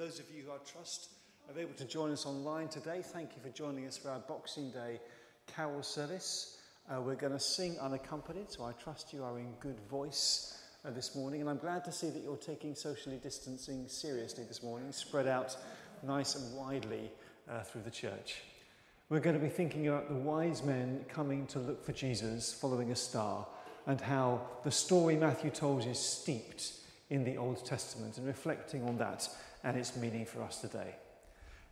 those of you who I trust are able to join us online today, thank you for joining us for our Boxing Day carol service. Uh, we're going to sing unaccompanied, so I trust you are in good voice uh, this morning. And I'm glad to see that you're taking socially distancing seriously this morning, spread out nice and widely uh, through the church. We're going to be thinking about the wise men coming to look for Jesus following a star and how the story Matthew tells is steeped in the Old Testament and reflecting on that and its meaning for us today.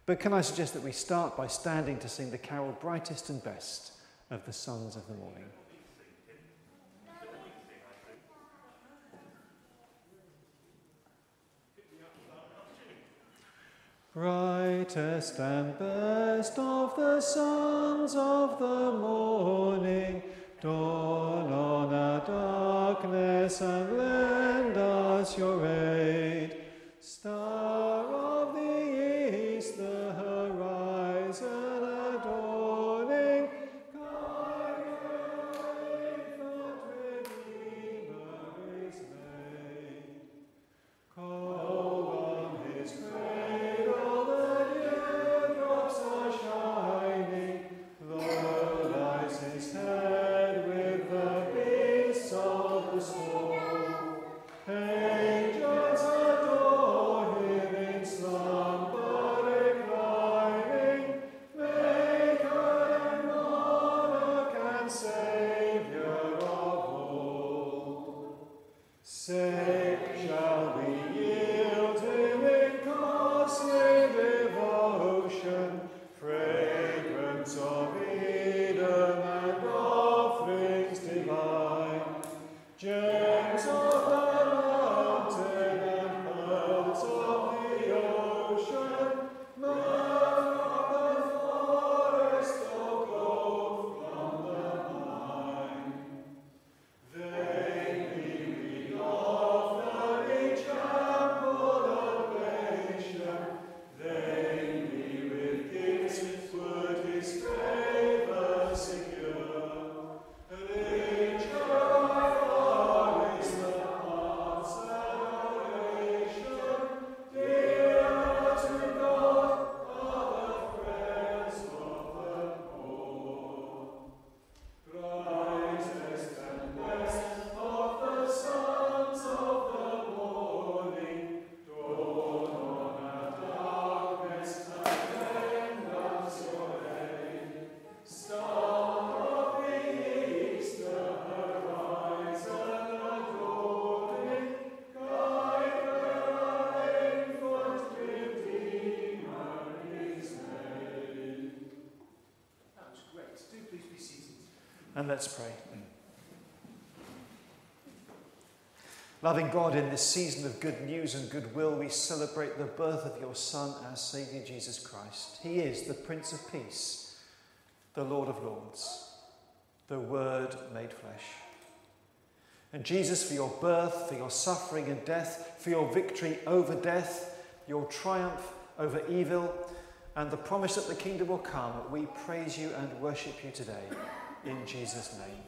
But can I suggest that we start by standing to sing the carol Brightest and Best of the Sons of the Morning? Brightest and best of the sons of the morning, dawn on our darkness and lend us your aid. Let's pray. Loving God, in this season of good news and goodwill, we celebrate the birth of your Son, our Saviour Jesus Christ. He is the Prince of Peace, the Lord of Lords, the Word made flesh. And Jesus, for your birth, for your suffering and death, for your victory over death, your triumph over evil, and the promise that the kingdom will come, we praise you and worship you today in Jesus' name.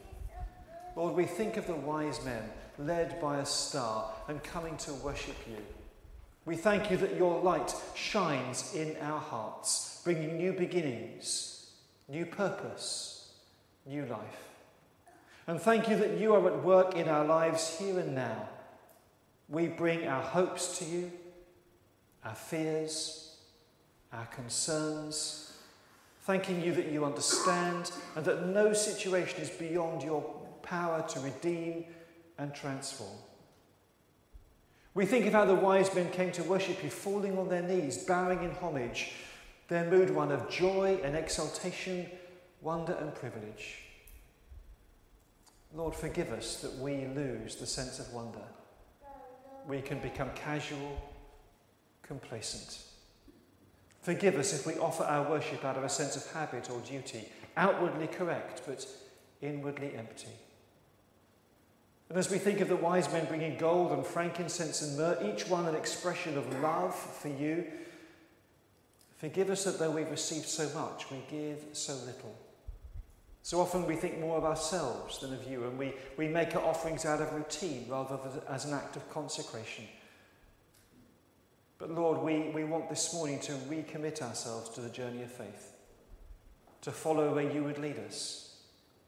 Lord, we think of the wise men led by a star and coming to worship you. We thank you that your light shines in our hearts, bringing new beginnings, new purpose, new life. And thank you that you are at work in our lives here and now. We bring our hopes to you, our fears, our concerns, thanking you that you understand and that no situation is beyond your power to redeem and transform. We think of how the wise men came to worship you, falling on their knees, bowing in homage, their mood one of joy and exaltation, wonder and privilege. Lord, forgive us that we lose the sense of wonder. We can become casual, complacent. Forgive us if we offer our worship out of a sense of habit or duty, outwardly correct, but inwardly empty. And as we think of the wise men bringing gold and frankincense and myrrh, each one an expression of love for you, forgive us that though we've received so much, we give so little. So often we think more of ourselves than of you, and we, we make our offerings out of routine rather than as an act of consecration. But Lord, we, we want this morning to recommit ourselves to the journey of faith, to follow where you would lead us,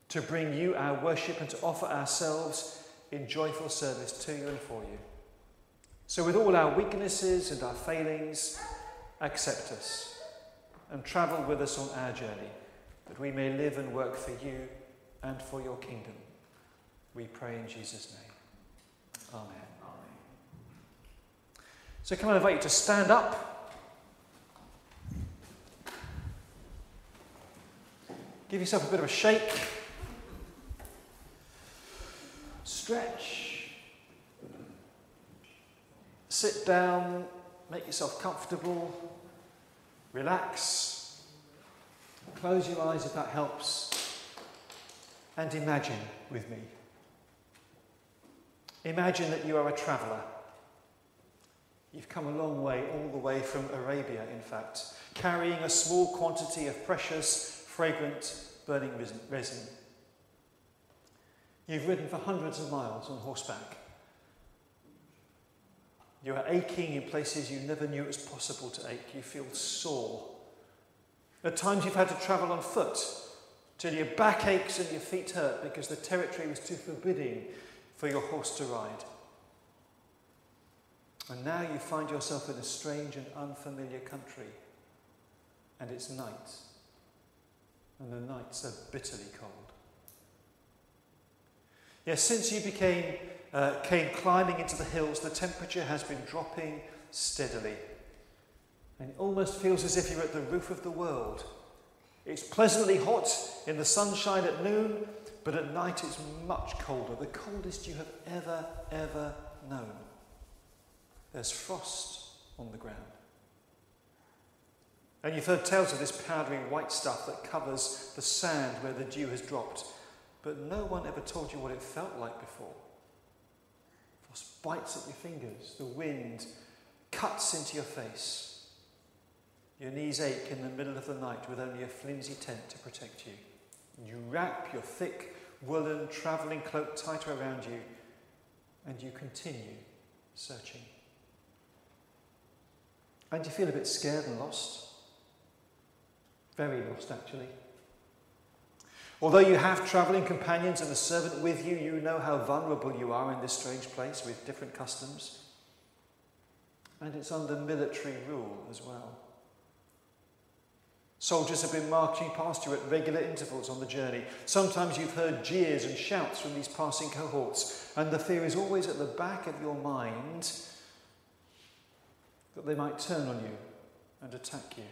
to bring you our worship and to offer ourselves in joyful service to you and for you. So, with all our weaknesses and our failings, accept us and travel with us on our journey, that we may live and work for you and for your kingdom. We pray in Jesus' name. Amen. So, can I invite you to stand up? Give yourself a bit of a shake. Stretch. Sit down. Make yourself comfortable. Relax. Close your eyes if that helps. And imagine with me. Imagine that you are a traveller You've come a long way, all the way from Arabia, in fact, carrying a small quantity of precious, fragrant, burning resin. You've ridden for hundreds of miles on horseback. You are aching in places you never knew it was possible to ache. You feel sore. At times you've had to travel on foot till your back aches and your feet hurt because the territory was too forbidding for your horse to ride. And now you find yourself in a strange and unfamiliar country, and it's night, and the nights are bitterly cold. Yes, since you became, uh, came climbing into the hills, the temperature has been dropping steadily. And it almost feels as if you're at the roof of the world. It's pleasantly hot in the sunshine at noon, but at night it's much colder, the coldest you have ever, ever known. There's frost on the ground. And you've heard tales of this powdery white stuff that covers the sand where the dew has dropped, but no one ever told you what it felt like before. Frost bites at your fingers, the wind cuts into your face. Your knees ache in the middle of the night with only a flimsy tent to protect you. You wrap your thick woolen travelling cloak tighter around you, and you continue searching. And you feel a bit scared and lost. Very lost, actually. Although you have travelling companions and a servant with you, you know how vulnerable you are in this strange place with different customs. And it's under military rule as well. Soldiers have been marching past you at regular intervals on the journey. Sometimes you've heard jeers and shouts from these passing cohorts, and the fear is always at the back of your mind that they might turn on you and attack you.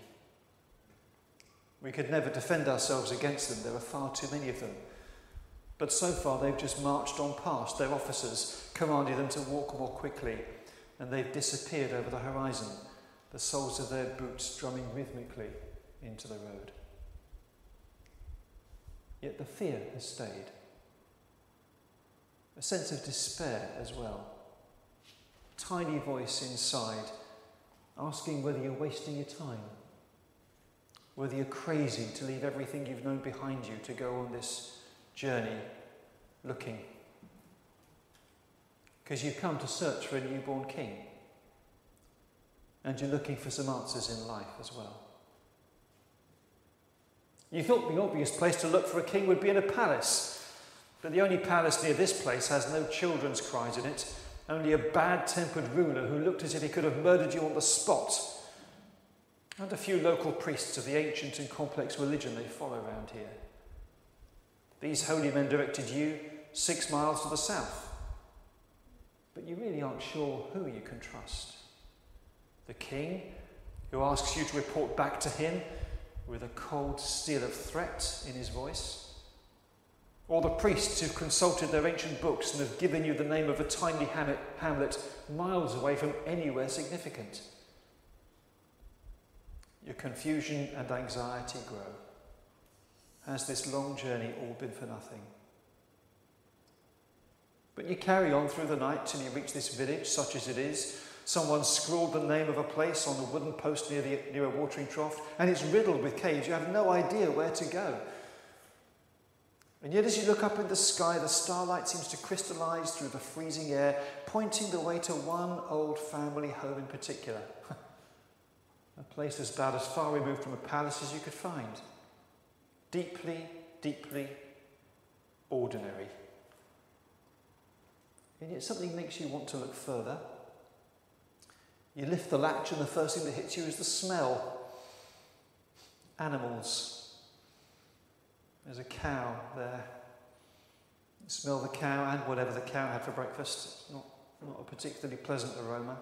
We could never defend ourselves against them, there are far too many of them. But so far, they've just marched on past. Their officers commanded them to walk more quickly, and they've disappeared over the horizon, the soles of their boots drumming rhythmically into the road. Yet the fear has stayed, a sense of despair as well. Tiny voice inside asking whether you're wasting your time, whether you're crazy to leave everything you've known behind you to go on this journey looking. Because you've come to search for a newborn king. And you're looking for some answers in life as well. You thought the obvious place to look for a king would be in a palace, but the only palace near this place has no children's cries in it, only a bad tempered ruler who looked as if he could have murdered you on the spot, and a few local priests of the ancient and complex religion they follow around here. These holy men directed you six miles to the south, but you really aren't sure who you can trust. The king, who asks you to report back to him with a cold steel of threat in his voice or the priests who've consulted their ancient books and have given you the name of a tiny hamlet miles away from anywhere significant. Your confusion and anxiety grow. Has this long journey all been for nothing? But you carry on through the night till you reach this village, such as it is. Someone scrawled the name of a place on a wooden post near, the, near a watering trough, and it's riddled with caves. You have no idea where to go. And yet, as you look up in the sky, the starlight seems to crystallize through the freezing air, pointing the way to one old family home in particular. a place as about as far removed from a palace as you could find. Deeply, deeply ordinary. And yet, something makes you want to look further. You lift the latch, and the first thing that hits you is the smell. Animals there's a cow there. Smell the cow and whatever the cow had for breakfast. Not, not a particularly pleasant aroma.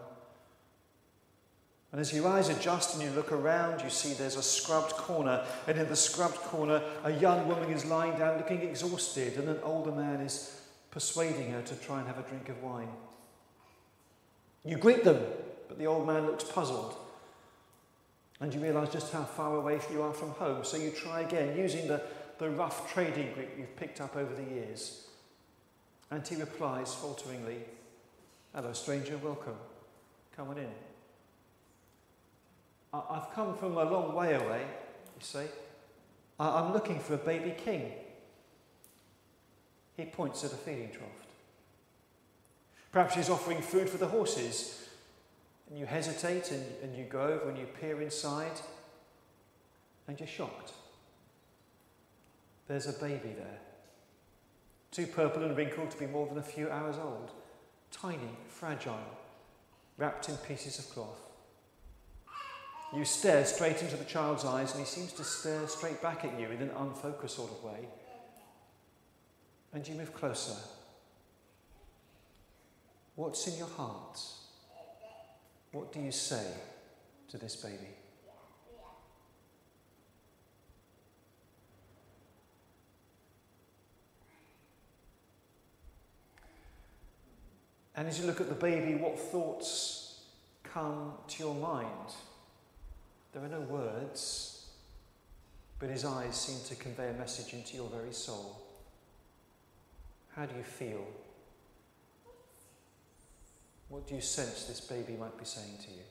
And as your eyes adjust and you look around, you see there's a scrubbed corner, and in the scrubbed corner, a young woman is lying down looking exhausted, and an older man is persuading her to try and have a drink of wine. You greet them, but the old man looks puzzled. And you realize just how far away you are from home, so you try again, using the the rough trading grip you've picked up over the years? And he replies falteringly, Hello, stranger, welcome. Come on in. I've come from a long way away, you say. I'm looking for a baby king. He points at a feeding trough. Perhaps he's offering food for the horses. And you hesitate and, and you go over and you peer inside and you're shocked. There's a baby there. Too purple and wrinkled to be more than a few hours old. Tiny, fragile, wrapped in pieces of cloth. You stare straight into the child's eyes, and he seems to stare straight back at you in an unfocused sort of way. And you move closer. What's in your heart? What do you say to this baby? And as you look at the baby, what thoughts come to your mind? There are no words, but his eyes seem to convey a message into your very soul. How do you feel? What do you sense this baby might be saying to you?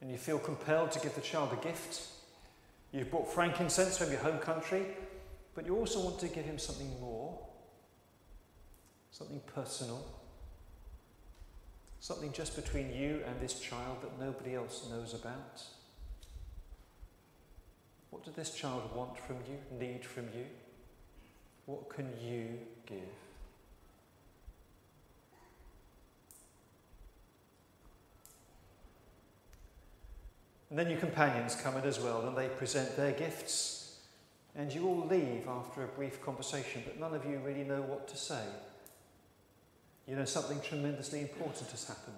And you feel compelled to give the child a gift You've brought frankincense from your home country, but you also want to give him something more, something personal, something just between you and this child that nobody else knows about. What does this child want from you, need from you? What can you give? And then your companions come in as well, and they present their gifts. And you all leave after a brief conversation, but none of you really know what to say. You know something tremendously important has happened.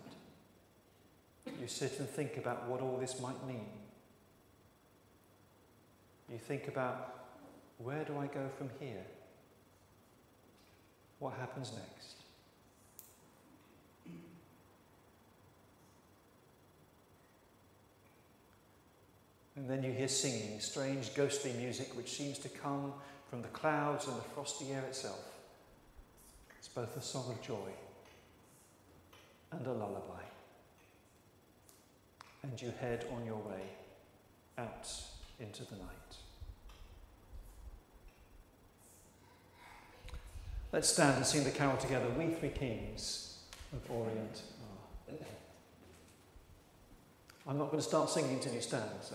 You sit and think about what all this might mean. You think about where do I go from here? What happens next? And then you hear singing, strange ghostly music which seems to come from the clouds and the frosty air itself. It's both a song of joy and a lullaby. And you head on your way out into the night. Let's stand and sing the carol together. We three kings of Orient are. I'm not going to start singing until you stand, so.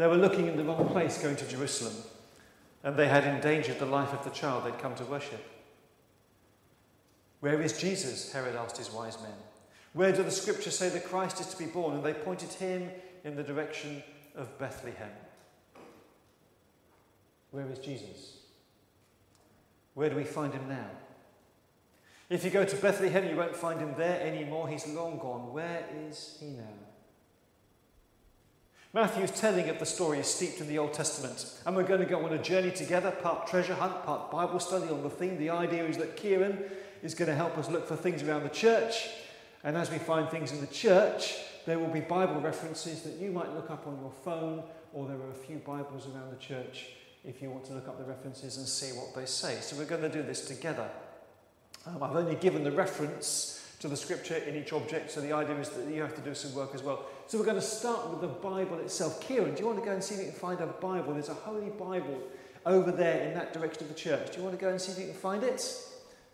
They were looking in the wrong place going to Jerusalem, and they had endangered the life of the child they'd come to worship. Where is Jesus? Herod asked his wise men. Where do the scriptures say the Christ is to be born? And they pointed him in the direction of Bethlehem. Where is Jesus? Where do we find him now? If you go to Bethlehem, you won't find him there anymore. He's long gone. Where is he now? Matthew's telling of the story is steeped in the Old Testament, and we're going to go on a journey together, part treasure hunt, part Bible study on the theme. The idea is that Kieran is going to help us look for things around the church, and as we find things in the church, there will be Bible references that you might look up on your phone, or there are a few Bibles around the church if you want to look up the references and see what they say. So we're going to do this together. Um, I've only given the reference to the scripture in each object, so the idea is that you have to do some work as well. So we're going to start with the Bible itself. Kieran, do you want to go and see if you can find a Bible? There's a Holy Bible over there in that direction of the church. Do you want to go and see if you can find it?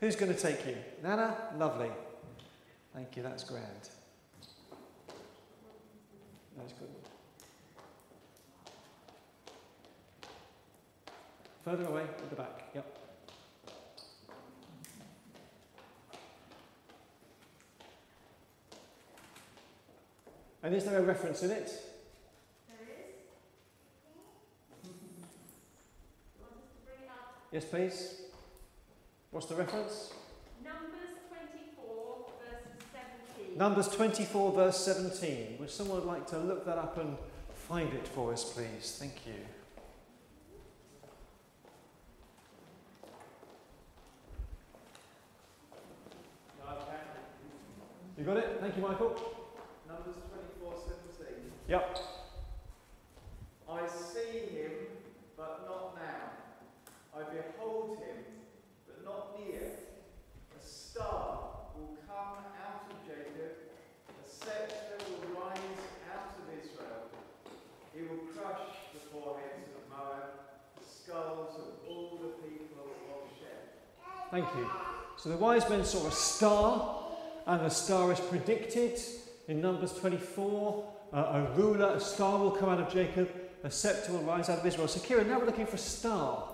Who's going to take you? Nana? Lovely. Thank you, that's grand. That's good. Further away at the back, yep. And is there a reference in it? There is. Yes, please. What's the reference? Numbers 24, verse 17. Numbers 24, verse 17. Would someone like to look that up and find it for us, please? Thank you. You got it? Thank you, Michael. Numbers 24 17. Yep. I see him, but not now. I behold him, but not near. A star will come out of Jacob, a scepter will rise out of Israel. He will crush the foreheads of Moab, the skulls of all the people of Shem. Thank you. So the wise men saw a star, and the star is predicted in Numbers 24. Uh, a ruler, a star will come out of Jacob, a scepter will rise out of Israel. So, Kieran, now we're looking for a star.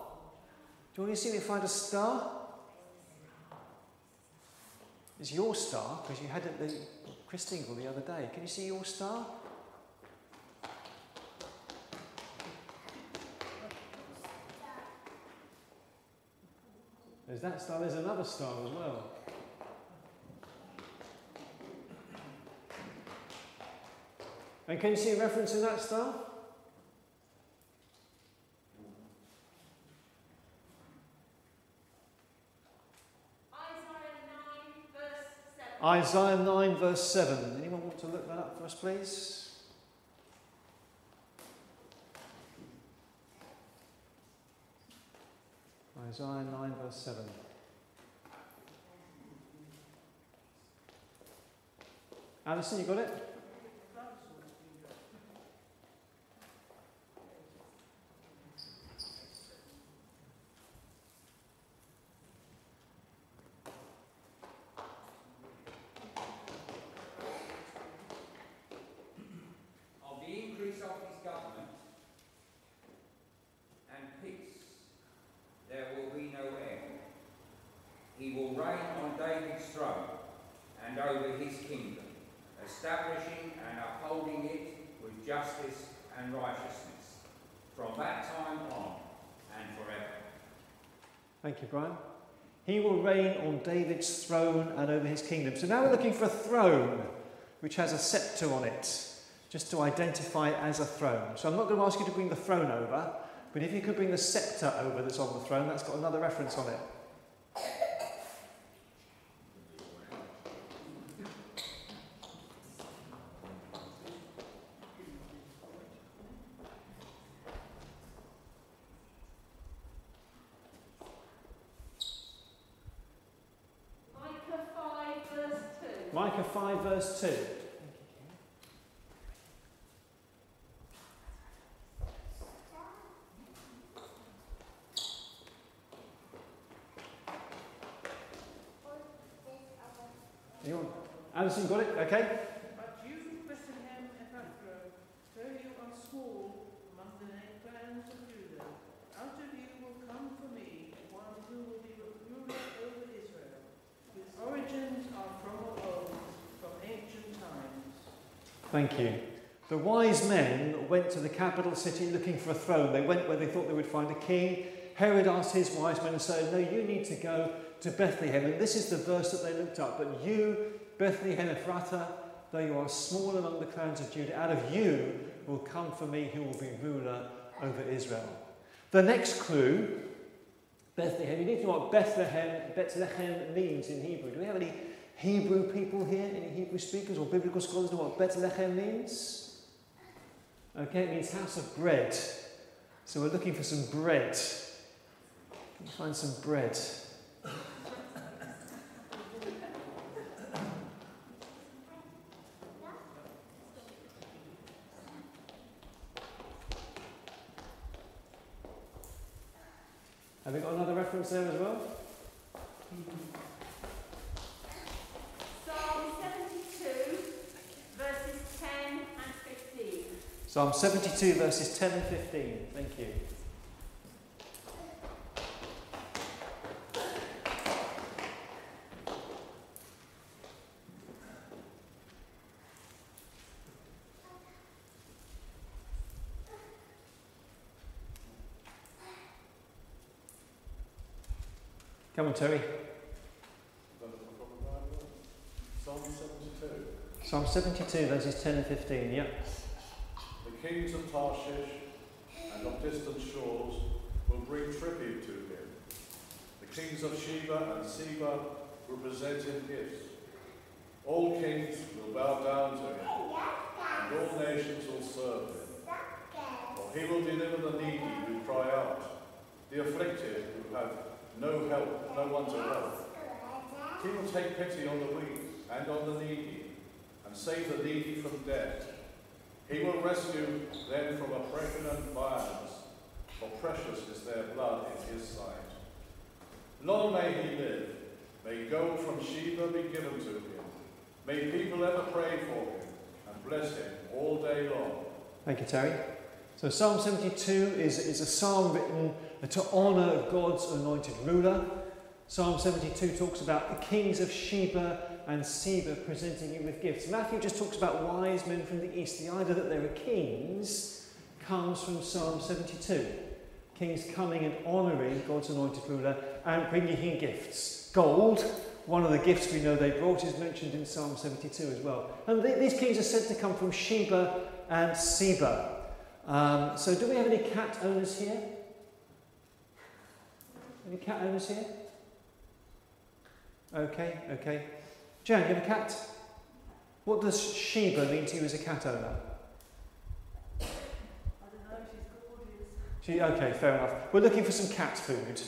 Do you want to see me find a star? It's your star, because you had it at the Christingle the other day. Can you see your star? There's that star, there's another star as well. And can you see a reference in that star? Isaiah 9, verse 7. Isaiah 9, verse 7. Anyone want to look that up for us, please? Isaiah 9, verse 7. Alison, you got it? of the increase of his government and peace there will be no end. He will reign on David's throne and over his kingdom, establishing and upholding it with justice and righteousness from that time on and forever. Thank you, Brian. He will reign on David's throne and over his kingdom. So now we're looking for a throne which has a scepter on it, just to identify as a throne. So I'm not going to ask you to bring the throne over, but if you could bring the scepter over that's on the throne, that's got another reference on it. Alison, got it? Okay. But you are small among the clans of Judah, out of you will come for me one who will be ruler over Israel. Origins are from of old, from ancient times. Thank you. The wise men went to the capital city looking for a throne. They went where they thought they would find a king. Herod asked his wise men and said, No, you need to go to Bethlehem. And this is the verse that they looked up. But you, Bethlehem Ephratah, though you are small among the clans of Judah, out of you will come for me who will be ruler over Israel. The next clue, Bethlehem. You need to know what Bethlehem, Bethlehem means in Hebrew. Do we have any Hebrew people here? Any Hebrew speakers or biblical scholars know what Bethlehem means? Okay, it means house of bread. So we're looking for some bread. Can you find some bread? Have we got there as well? Psalm 72, verses 10 and 15. Psalm 72, verses 10 and 15. Thank you. Terry. Psalm 72. Psalm 72, verses 10 and 15. Yep. The kings of Tarshish and of distant shores will bring tribute to him. The kings of Sheba and Seba will present him gifts. All kings will bow down to him, and all nations will serve him. For he will deliver the needy who cry out, the afflicted who have no help, no one to help. He will take pity on the weak and on the needy, and save the needy from death. He will rescue them from oppression and violence, for precious is their blood in his sight. Long may he live. May gold from Sheba be given to him. May people ever pray for him and bless him all day long. Thank you, Terry. So Psalm 72 is, is a psalm written to honour God's anointed ruler. Psalm 72 talks about the kings of Sheba and Seba presenting him with gifts. Matthew just talks about wise men from the east. The idea that there are kings comes from Psalm 72. Kings coming and honouring God's anointed ruler and bringing him gifts. Gold, one of the gifts we know they brought, is mentioned in Psalm 72 as well. And th- these kings are said to come from Sheba and Seba. Um, so, do we have any cat owners here? Any cat owners here? Okay, okay. Jan, you have a cat? What does Sheba mean to you as a cat owner? I don't know, she's gorgeous. She, okay, fair enough. We're looking for some cat food.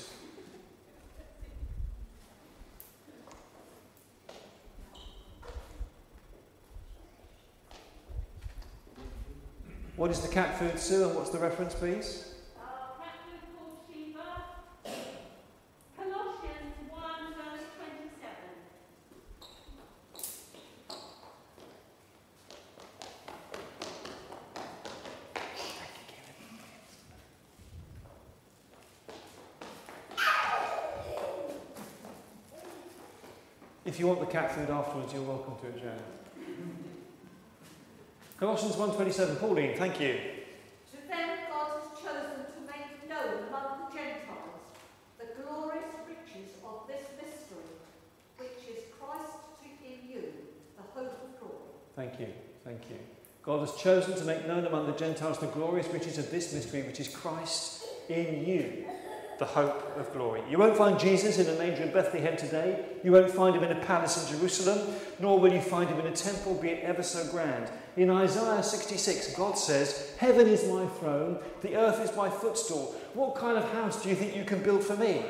What is the cat food, Sue, and what's the reference, please? Uh, cat food called Sheba. Colossians 1, verse 27. If you want the cat food afterwards, you're welcome to it, Jan. Colossians 1.27. Pauline, thank you. To them God has chosen to make known among the Gentiles the glorious riches of this mystery, which is Christ to in you, the hope of glory. Thank you, thank you. God has chosen to make known among the Gentiles the glorious riches of this mystery, which is Christ in you, the hope of glory. You won't find Jesus in a manger in Bethlehem today. You won't find him in a palace in Jerusalem, nor will you find him in a temple, be it ever so grand. In Isaiah 66, God says, Heaven is my throne, the earth is my footstool. What kind of house do you think you can build for me?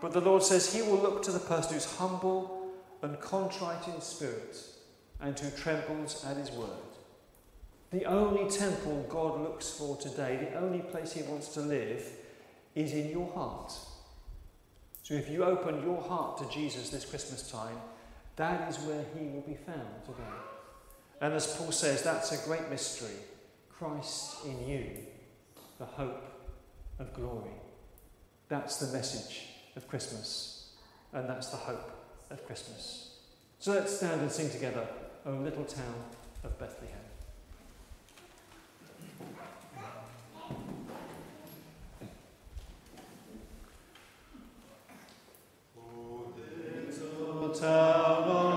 But the Lord says he will look to the person who's humble and contrite in spirit and who trembles at his word. The only temple God looks for today, the only place he wants to live, is in your heart. So if you open your heart to Jesus this Christmas time, that is where he will be found today. And as Paul says, that's a great mystery. Christ in you, the hope of glory. That's the message of Christmas, and that's the hope of Christmas. So let's stand and sing together, O little town of Bethlehem. Town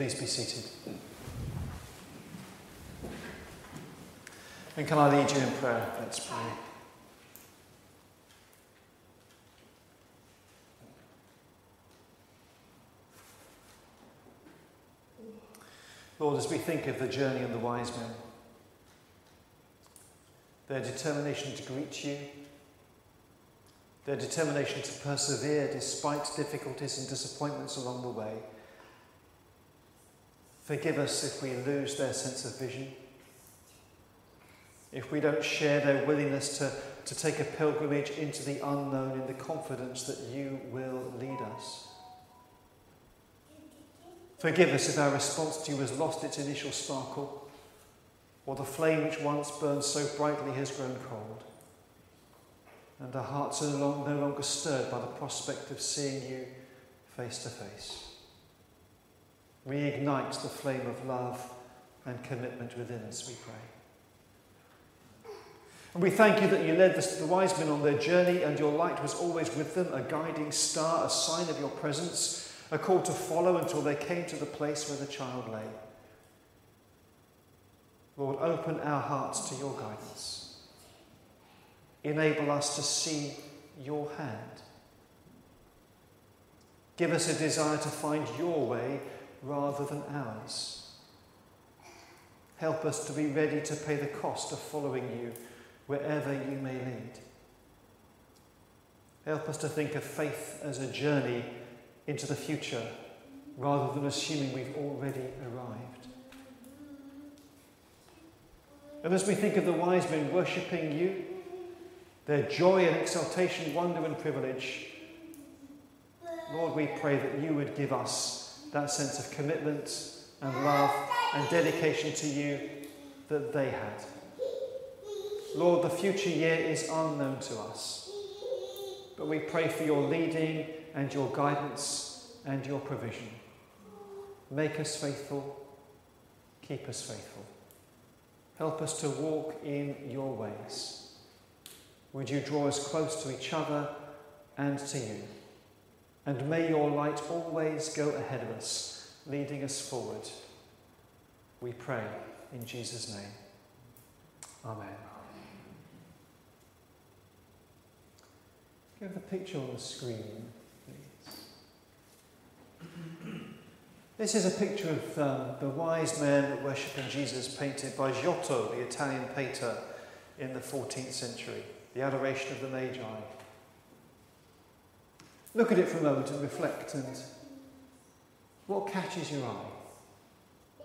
please be seated. And can I lead you in prayer? Let's pray. Lord, as we think of the journey of the wise men, their determination to greet you, their determination to persevere despite difficulties and disappointments along the way, forgive us if we lose their sense of vision, if we don't share their willingness to, to take a pilgrimage into the unknown in the confidence that you will lead us. Forgive us if our response to you has lost its initial sparkle, or the flame which once burned so brightly has grown cold, and our hearts are no no longer stirred by the prospect of seeing you face to face. Reignite the flame of love and commitment within us, we pray. And we thank you that you led the, the wise men on their journey and your light was always with them, a guiding star, a sign of your presence, a call to follow until they came to the place where the child lay. Lord, open our hearts to your guidance. Enable us to see your hand. Give us a desire to find your way rather than ours. Help us to be ready to pay the cost of following you wherever you may lead. Help us to think of faith as a journey into the future rather than assuming we've already arrived. And as we think of the wise men worshipping you, their joy and exaltation, wonder and privilege, Lord, we pray that you would give us that sense of commitment and love and dedication to you that they had. Lord, the future year is unknown to us, but we pray for your leading and your guidance and your provision. Make us faithful, keep us faithful. Help us to walk in your ways. Would you draw us close to each other and to you? And may your light always go ahead of us, leading us forward. We pray in Jesus' name. Amen. Give the picture on the screen, please. This is a picture of um, the wise men worshipping Jesus, painted by Giotto, the Italian painter, in the 14th century. The Adoration of the Magi. Look at it for a moment and reflect and what catches your eye?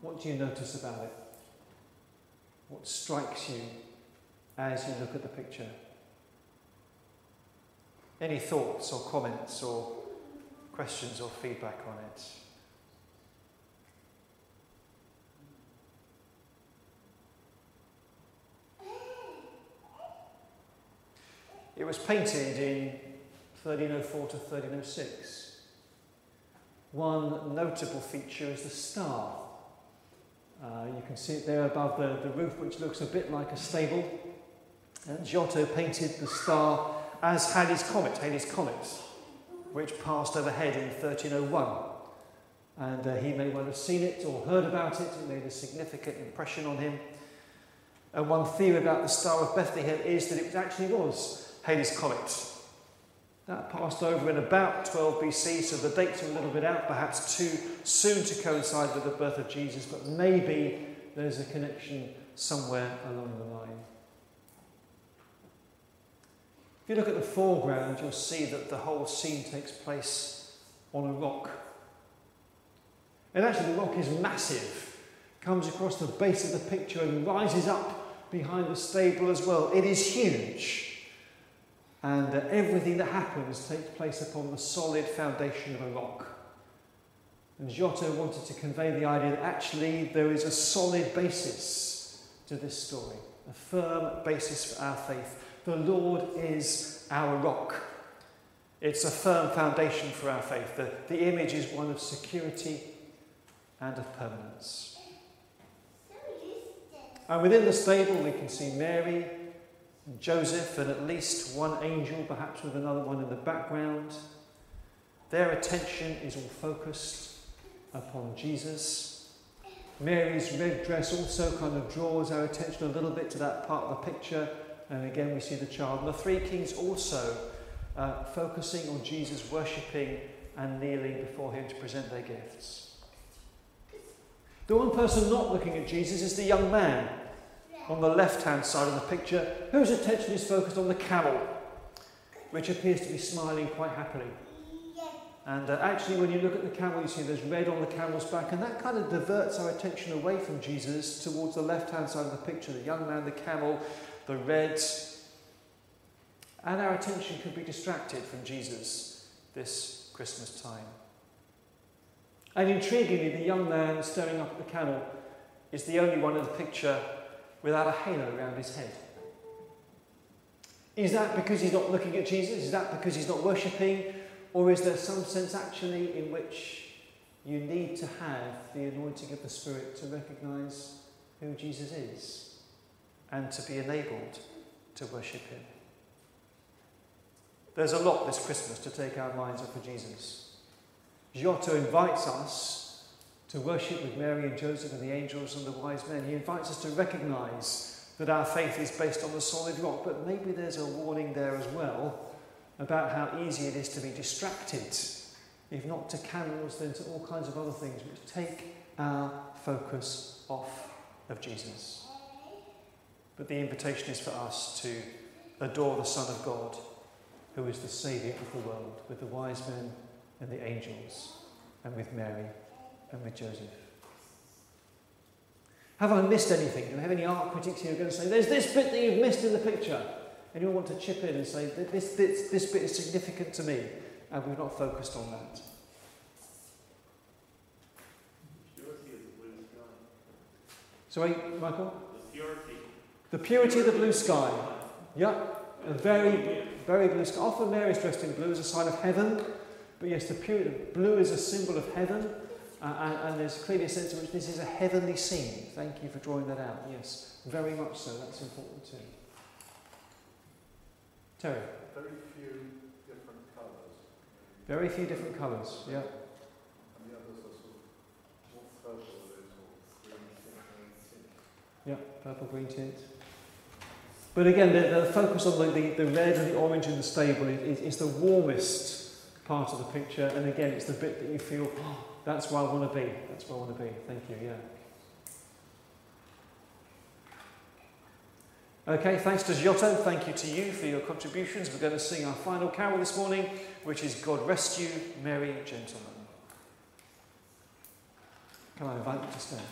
What do you notice about it? What strikes you as you look at the picture? Any thoughts or comments or questions or feedback on it? It was painted in 1304 to 1306. One notable feature is the star. Uh, you can see it there above the, the roof, which looks a bit like a stable. And Giotto painted the star as Halley's Comet, Halley's Comet, which passed overhead in 1301. And uh, he may well have seen it or heard about it. It made a significant impression on him. And one theory about the Star of Bethlehem is that it actually was Halley's Comet. That passed over in about 12 BC, so the dates are a little bit out, perhaps too soon to coincide with the birth of Jesus, but maybe there's a connection somewhere along the line. If you look at the foreground, you'll see that the whole scene takes place on a rock. And actually, the rock is massive, comes across the base of the picture and rises up behind the stable as well. It is huge. And uh, everything that happens takes place upon the solid foundation of a rock. And Giotto wanted to convey the idea that actually there is a solid basis to this story, a firm basis for our faith. The Lord is our rock. It's a firm foundation for our faith. The, the image is one of security and of permanence. And within the stable, we can see Mary, Joseph, and at least one angel, perhaps with another one in the background. Their attention is all focused upon Jesus. Mary's red dress also kind of draws our attention a little bit to that part of the picture and again, we see the child. And the three kings also uh, focusing on Jesus, worshipping and kneeling before him to present their gifts. The one person not looking at Jesus is the young man on the left hand side of the picture, whose attention is focused on the camel, which appears to be smiling quite happily. And uh, actually, when you look at the camel, you see there's red on the camel's back, and that kind of diverts our attention away from Jesus towards the left hand side of the picture the young man, the camel, the red, and our attention could be distracted from Jesus this Christmas time. And intriguingly, the young man staring up at the camel is the only one in the picture without a halo around his head. Is that because he's not looking at Jesus? Is that because he's not worshipping? Or is there some sense actually in which you need to have the anointing of the Spirit to recognize who Jesus is? and to be enabled to worship Him. There's a lot this Christmas to take our minds off of Jesus. Giotto invites us to worship with Mary and Joseph and the angels and the wise men. He invites us to recognize that our faith is based on the solid rock, but maybe there's a warning there as well about how easy it is to be distracted, if not to candles, then to all kinds of other things which take our focus off of Jesus. But the invitation is for us to adore the Son of God, who is the Saviour of the world, with the wise men and the angels, and with Mary and with Joseph. Have I missed anything? Do we have any art critics here who are going to say, there's this bit that you've missed in the picture? Anyone want to chip in and say, this, this, this bit is significant to me, and we've not focused on that? Purity of the blue sky. Sorry, Michael? The purity. The purity of the blue sky. Yeah, a very, very blue sky. Often Mary's dressed in blue as a sign of heaven, but yes, the purity, blue is a symbol of heaven, uh, and, and there's clearly a sense in which this is a heavenly scene. Thank you for drawing that out. Yes, very much so. That's important too. Terry. Very few different colours. Very few different colours. Yeah. And the others are sort of more purple or green tint. Yeah, purple green tint. But again, the, the focus on the, the, the red and the orange in the stable is, is, is the warmest part of the picture, and again, it's the bit that you feel, oh, that's where I want to be. That's where I want to be. Thank you. Yeah. Okay, thanks to Giotto. Thank you to you for your contributions. We're going to sing our final carol this morning, which is God Rest You, Merry Gentlemen. Can I invite you to stand?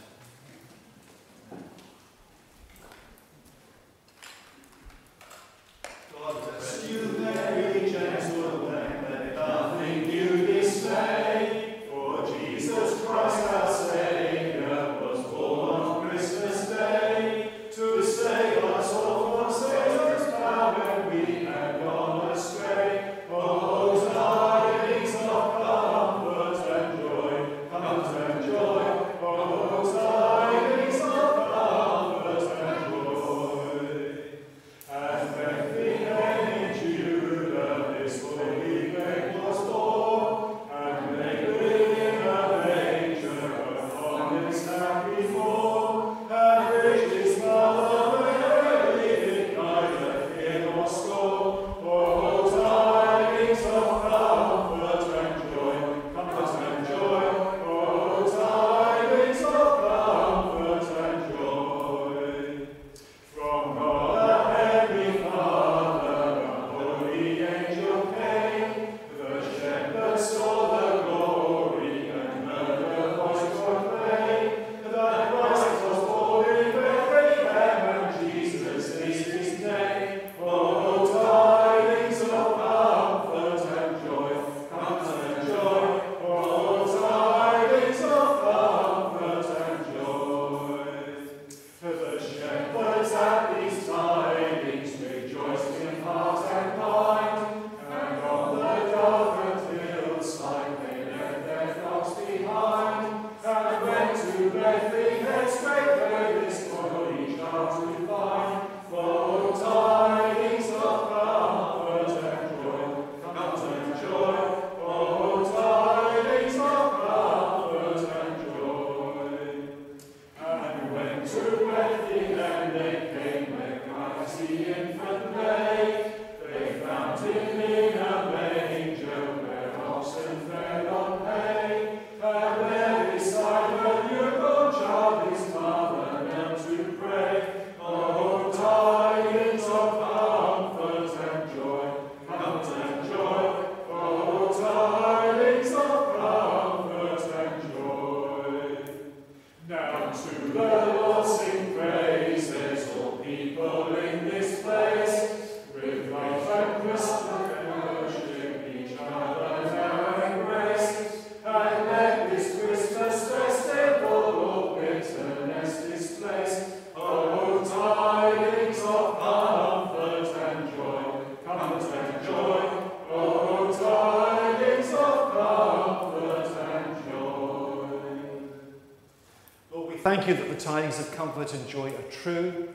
Thank you that the tidings of comfort and joy are true.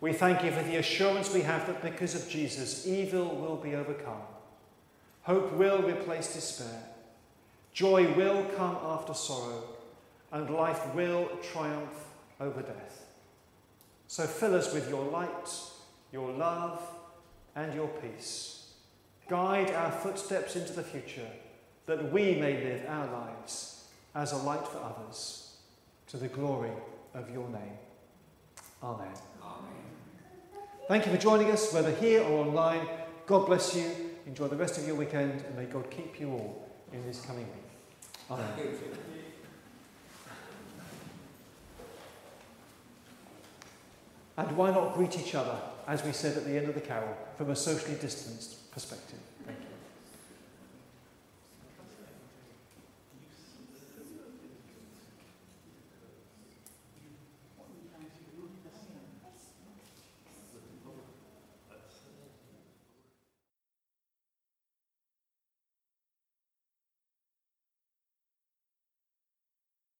We thank you for the assurance we have that because of Jesus, evil will be overcome. Hope will replace despair. Joy will come after sorrow, and life will triumph over death. So fill us with your light, your love, and your peace. Guide our footsteps into the future, that we may live our lives as a light for others to the glory of your name. Amen. Amen. Thank you for joining us, whether here or online. God bless you. Enjoy the rest of your weekend, and may God keep you all in this coming week. Amen. And why not greet each other, as we said at the end of the carol, from a socially distanced perspective?